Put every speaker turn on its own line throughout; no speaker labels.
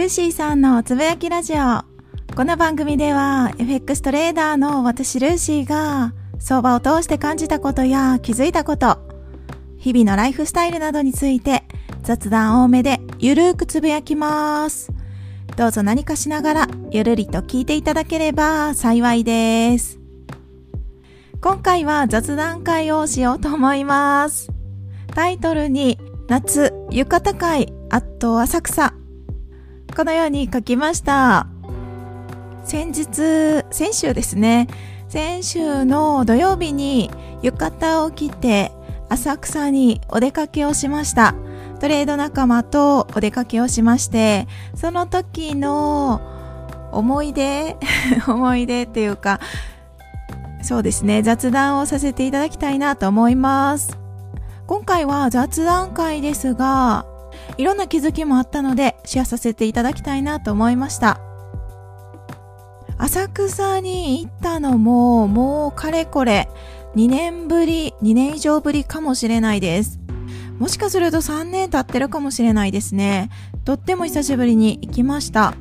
ルーシーさんのつぶやきラジオ。この番組では FX トレーダーの私ルーシーが相場を通して感じたことや気づいたこと、日々のライフスタイルなどについて雑談多めでゆるーくつぶやきます。どうぞ何かしながらゆるりと聞いていただければ幸いです。今回は雑談会をしようと思います。タイトルに夏浴衣会あと浅草このように書きました。先日、先週ですね、先週の土曜日に浴衣を着て浅草にお出かけをしました。トレード仲間とお出かけをしまして、その時の思い出 思い出っていうか、そうですね、雑談をさせていただきたいなと思います。今回は雑談会ですが、いろんな気づきもあったのでシェアさせていただきたいなと思いました。浅草に行ったのももうかれこれ2年ぶり、2年以上ぶりかもしれないです。もしかすると3年経ってるかもしれないですね。とっても久しぶりに行きました。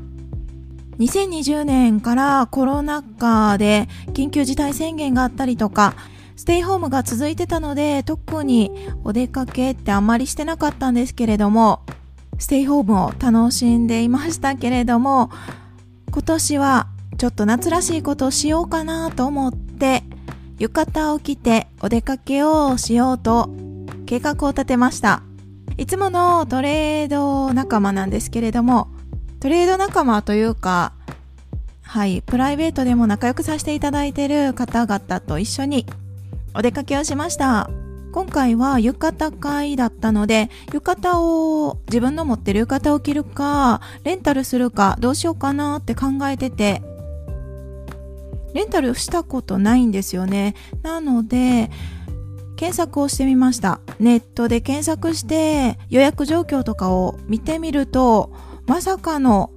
2020年からコロナ禍で緊急事態宣言があったりとか、ステイホームが続いてたので、特にお出かけってあんまりしてなかったんですけれども、ステイホームを楽しんでいましたけれども、今年はちょっと夏らしいことをしようかなと思って、浴衣を着てお出かけをしようと計画を立てました。いつものトレード仲間なんですけれども、トレード仲間というか、はい、プライベートでも仲良くさせていただいている方々と一緒にお出かけをしました。今回は浴衣会だったので、浴衣を、自分の持ってる浴衣を着るか、レンタルするか、どうしようかなって考えてて、レンタルしたことないんですよね。なので、検索をしてみました。ネットで検索して予約状況とかを見てみると、まさかの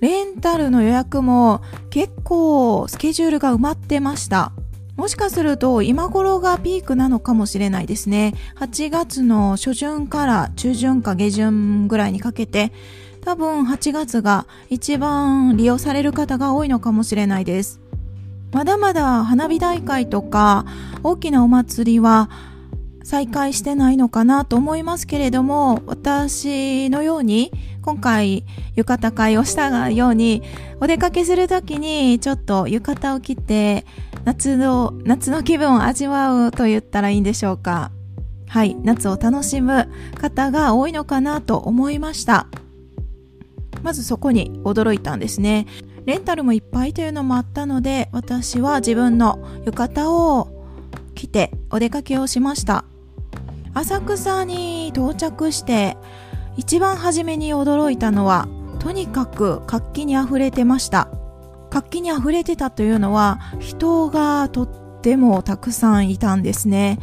レンタルの予約も結構スケジュールが埋まってました。もしかすると今頃がピークなのかもしれないですね。8月の初旬から中旬か下旬ぐらいにかけて、多分8月が一番利用される方が多いのかもしれないです。まだまだ花火大会とか大きなお祭りは再開してないのかなと思いますけれども、私のように、今回浴衣会をしたように、お出かけするときにちょっと浴衣を着て、夏の、夏の気分を味わうと言ったらいいんでしょうか。はい、夏を楽しむ方が多いのかなと思いました。まずそこに驚いたんですね。レンタルもいっぱいというのもあったので、私は自分の浴衣を着てお出かけをしました。浅草に到着して一番初めに驚いたのはとにかく活気にあふれてました活気にあふれてたというのは人がとってもたくさんいたんですね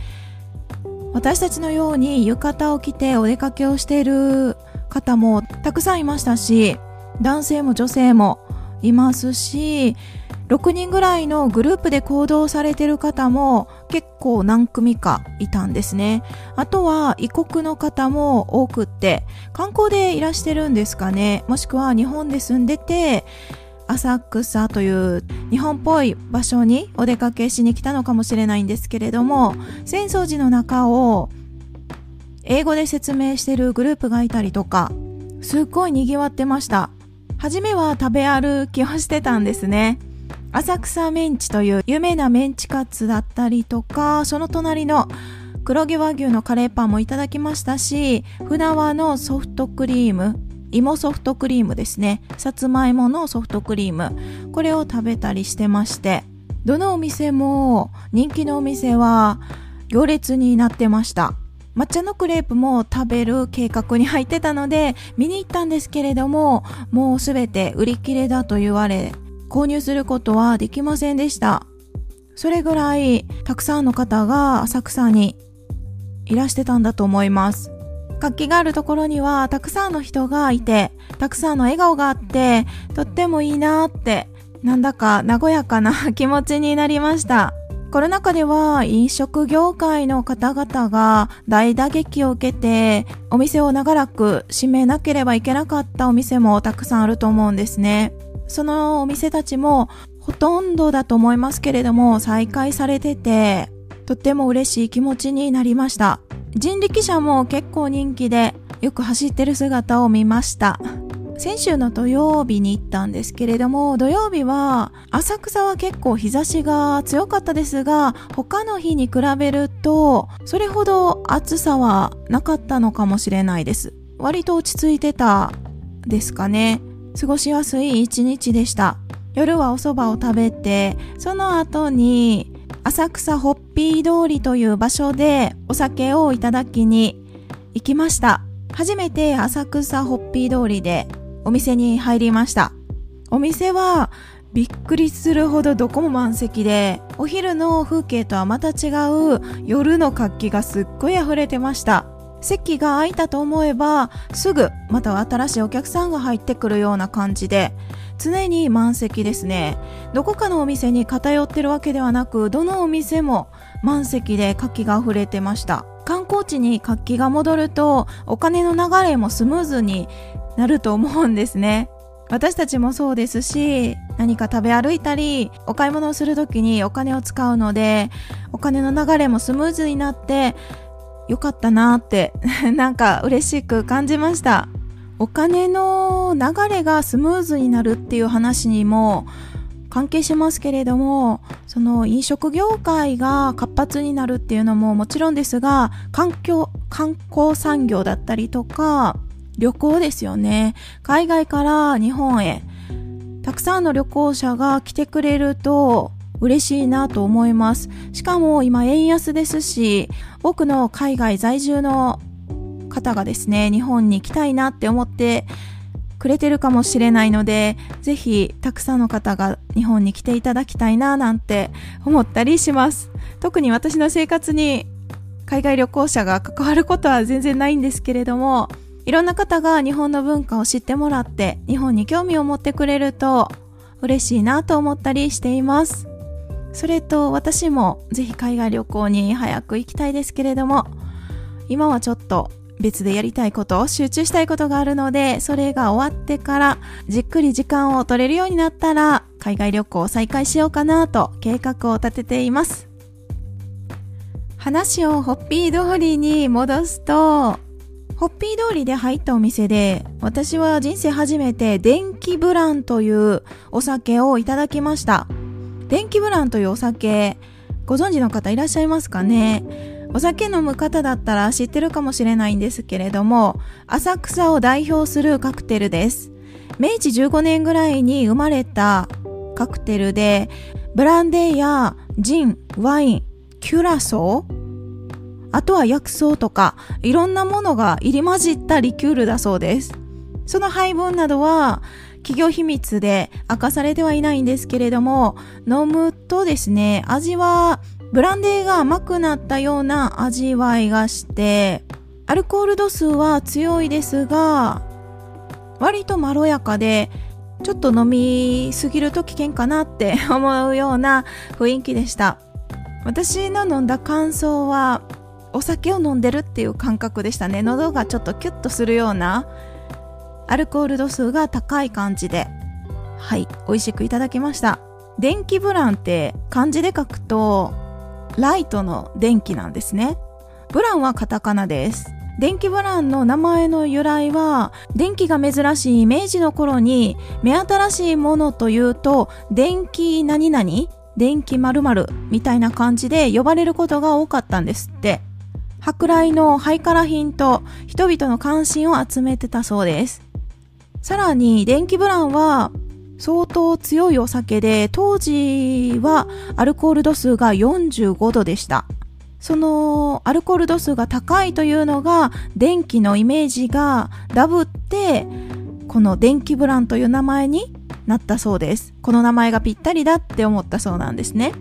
私たちのように浴衣を着てお出かけをしている方もたくさんいましたし男性も女性もいますし6人ぐらいのグループで行動されている方も結構何組かいたんですね。あとは異国の方も多くって、観光でいらしてるんですかね。もしくは日本で住んでて、浅草という日本っぽい場所にお出かけしに来たのかもしれないんですけれども、浅草寺の中を英語で説明してるグループがいたりとか、すっごい賑わってました。初めは食べ歩きをしてたんですね。浅草メンチという有名なメンチカツだったりとか、その隣の黒毛和牛のカレーパンもいただきましたし、船輪のソフトクリーム、芋ソフトクリームですね。さつまいものソフトクリーム。これを食べたりしてまして、どのお店も人気のお店は行列になってました。抹茶のクレープも食べる計画に入ってたので見に行ったんですけれどももうすべて売り切れだと言われ購入することはできませんでした。それぐらいたくさんの方が浅草にいらしてたんだと思います。活気があるところにはたくさんの人がいて、たくさんの笑顔があって、とってもいいなって、なんだか和やかな気持ちになりました。コロナ禍では飲食業界の方々が大打撃を受けてお店を長らく閉めなければいけなかったお店もたくさんあると思うんですね。そのお店たちもほとんどだと思いますけれども再開されててとっても嬉しい気持ちになりました。人力車も結構人気でよく走ってる姿を見ました。先週の土曜日に行ったんですけれども、土曜日は浅草は結構日差しが強かったですが、他の日に比べると、それほど暑さはなかったのかもしれないです。割と落ち着いてたですかね。過ごしやすい一日でした。夜はお蕎麦を食べて、その後に浅草ホッピー通りという場所でお酒をいただきに行きました。初めて浅草ホッピー通りでお店に入りました。お店はびっくりするほどどこも満席で、お昼の風景とはまた違う夜の活気がすっごい溢れてました。席が空いたと思えば、すぐまた新しいお客さんが入ってくるような感じで、常に満席ですね。どこかのお店に偏ってるわけではなく、どのお店も満席で活気が溢れてました。観光地に活気が戻ると、お金の流れもスムーズになると思うんですね。私たちもそうですし、何か食べ歩いたり、お買い物をするときにお金を使うので、お金の流れもスムーズになって、よかったなって なんか嬉しく感じました。お金の流れがスムーズになるっていう話にも関係しますけれども、その飲食業界が活発になるっていうのももちろんですが、環境、観光産業だったりとか、旅行ですよね。海外から日本へ、たくさんの旅行者が来てくれると嬉しいなと思います。しかも今円安ですし、多くの海外在住の方がですね、日本に来たいなって思ってくれてるかもしれないので、ぜひたくさんの方が日本に来ていただきたいななんて思ったりします。特に私の生活に海外旅行者が関わることは全然ないんですけれども、いろんな方が日本の文化を知ってもらって日本に興味を持ってくれると嬉しいなと思ったりしています。それと私もぜひ海外旅行に早く行きたいですけれども今はちょっと別でやりたいこと、集中したいことがあるので、それが終わってからじっくり時間を取れるようになったら海外旅行を再開しようかなと計画を立てています。話をホッピー通りに戻すと、ホッピー通りで入ったお店で、私は人生初めて電気ブランというお酒をいただきました。電気ブランというお酒、ご存知の方いらっしゃいますかね？お酒飲む方だったら知ってるかもしれないんですけれども、浅草を代表するカクテルです。明治15年ぐらいに生まれたカクテルで、ブランデーやジン、ワイン、キュラソー、あとは薬草とか、いろんなものが入り混じったリキュールだそうです。その配分などは、企業秘密で明かされてはいないんですけれども、飲むとですね、味はブランデーが甘くなったような味わいがして、アルコール度数は強いですが、割とまろやかで、ちょっと飲みすぎると危険かなって 思うような雰囲気でした。私の飲んだ感想は、お酒を飲んでるっていう感覚でしたね喉がちょっとキュッとするようなアルコール度数が高い感じではい美味しくいただきました電気ブランって漢字で書くとライトの電気なんですね。ブランはカタカナです。電気ブランの名前の由来は電気が珍しい明治の頃に目新しいものというと電気何々電気〇〇みたいな感じで呼ばれることが多かったんですって。舶来のハイカラ品と人々の関心を集めてたそうです。さらに電気ブランは相当強いお酒で当時はアルコール度数が45度でした。そのアルコール度数が高いというのが電気のイメージがダブってこの電気ブランという名前になったそうです。この名前がぴったりだって思ったそうなんですね。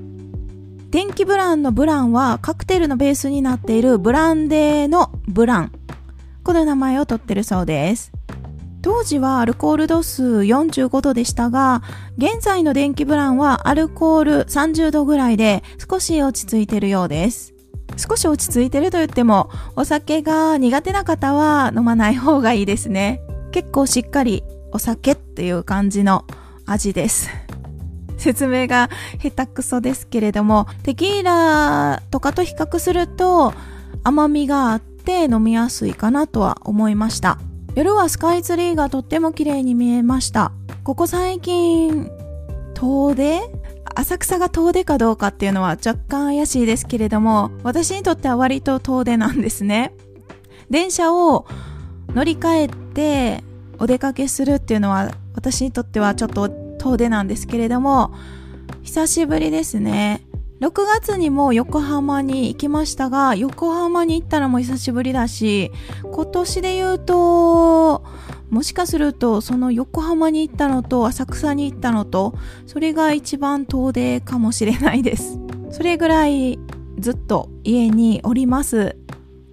電気ブランのブランはカクテルのベースになっているブランデーのブラン。この名前を取ってるそうです。当時はアルコール度数45度でしたが、現在の電気ブランはアルコール30度ぐらいで少し落ち着いてるようです。少し落ち着いてると言っても、お酒が苦手な方は飲まない方がいいですね。結構しっかりお酒っていう感じの味です。説明が下手くそですけれども、テキーラとかと比較すると甘みがあって飲みやすいかなとは思いました。夜はスカイツリーがとっても綺麗に見えました。ここ最近、遠出？浅草が遠出かどうかっていうのは若干怪しいですけれども、私にとっては割と遠出なんですね。電車を乗り換えてお出かけするっていうのは私にとってはちょっと遠出なんですけれども、久しぶりですね。6月にも横浜に行きましたが、横浜に行ったらもう久しぶりだし、今年で言うと、もしかするとその横浜に行ったのと浅草に行ったのと、それが一番遠出かもしれないです。それぐらいずっと家におります。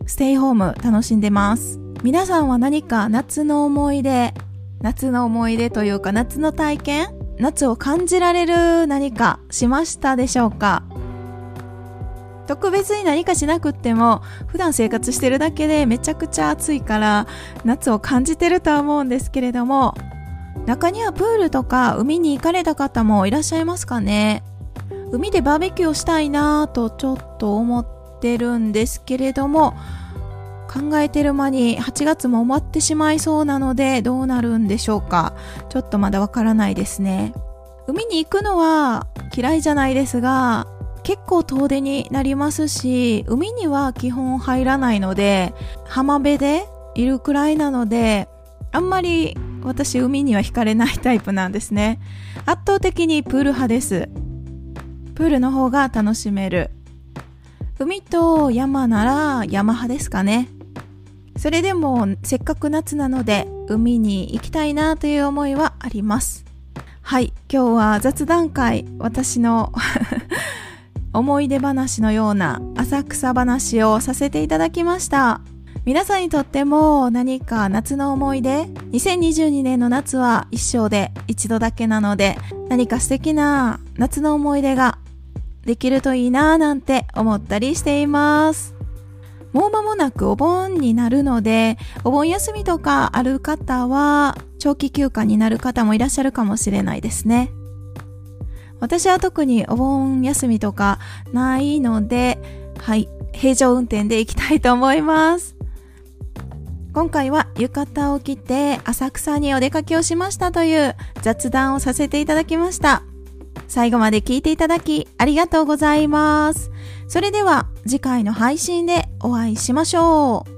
ステイホーム楽しんでます。皆さんは何か夏の思い出、夏の思い出というか夏の体験夏を感じられる何かしましたでしょうか？特別に何かしなくっても普段生活してるだけでめちゃくちゃ暑いから夏を感じてるとは思うんですけれども中にはプールとか海に行かれた方もいらっしゃいますかね。海でバーベキューをしたいなぁとちょっと思ってるんですけれども考えてる間に8月も終わってしまいそうなのでどうなるんでしょうか。ちょっとまだわからないですね。海に行くのは嫌いじゃないですが結構遠出になりますし、海には基本入らないので、浜辺でいるくらいなので、あんまり私海には惹かれないタイプなんですね。圧倒的にプール派です。プールの方が楽しめる。海と山なら山派ですかね。それでもせっかく夏なので海に行きたいなという思いはあります。はい、今日は雑談会、私の思い出話のような浅草話をさせていただきました。皆さんにとっても何か夏の思い出 ?2022 年の夏は一生で一度だけなので何か素敵な夏の思い出ができるといいなぁなんて思ったりしています。もう間もなくお盆になるので、お盆休みとかある方は長期休暇になる方もいらっしゃるかもしれないですね。私は特にお盆休みとかないので、はい、平常運転で行きたいと思います。今回は浴衣を着て浅草にお出かけをしましたという雑談をさせていただきました。最後まで聞いていただきありがとうございます。それでは次回の配信でお会いしましょう。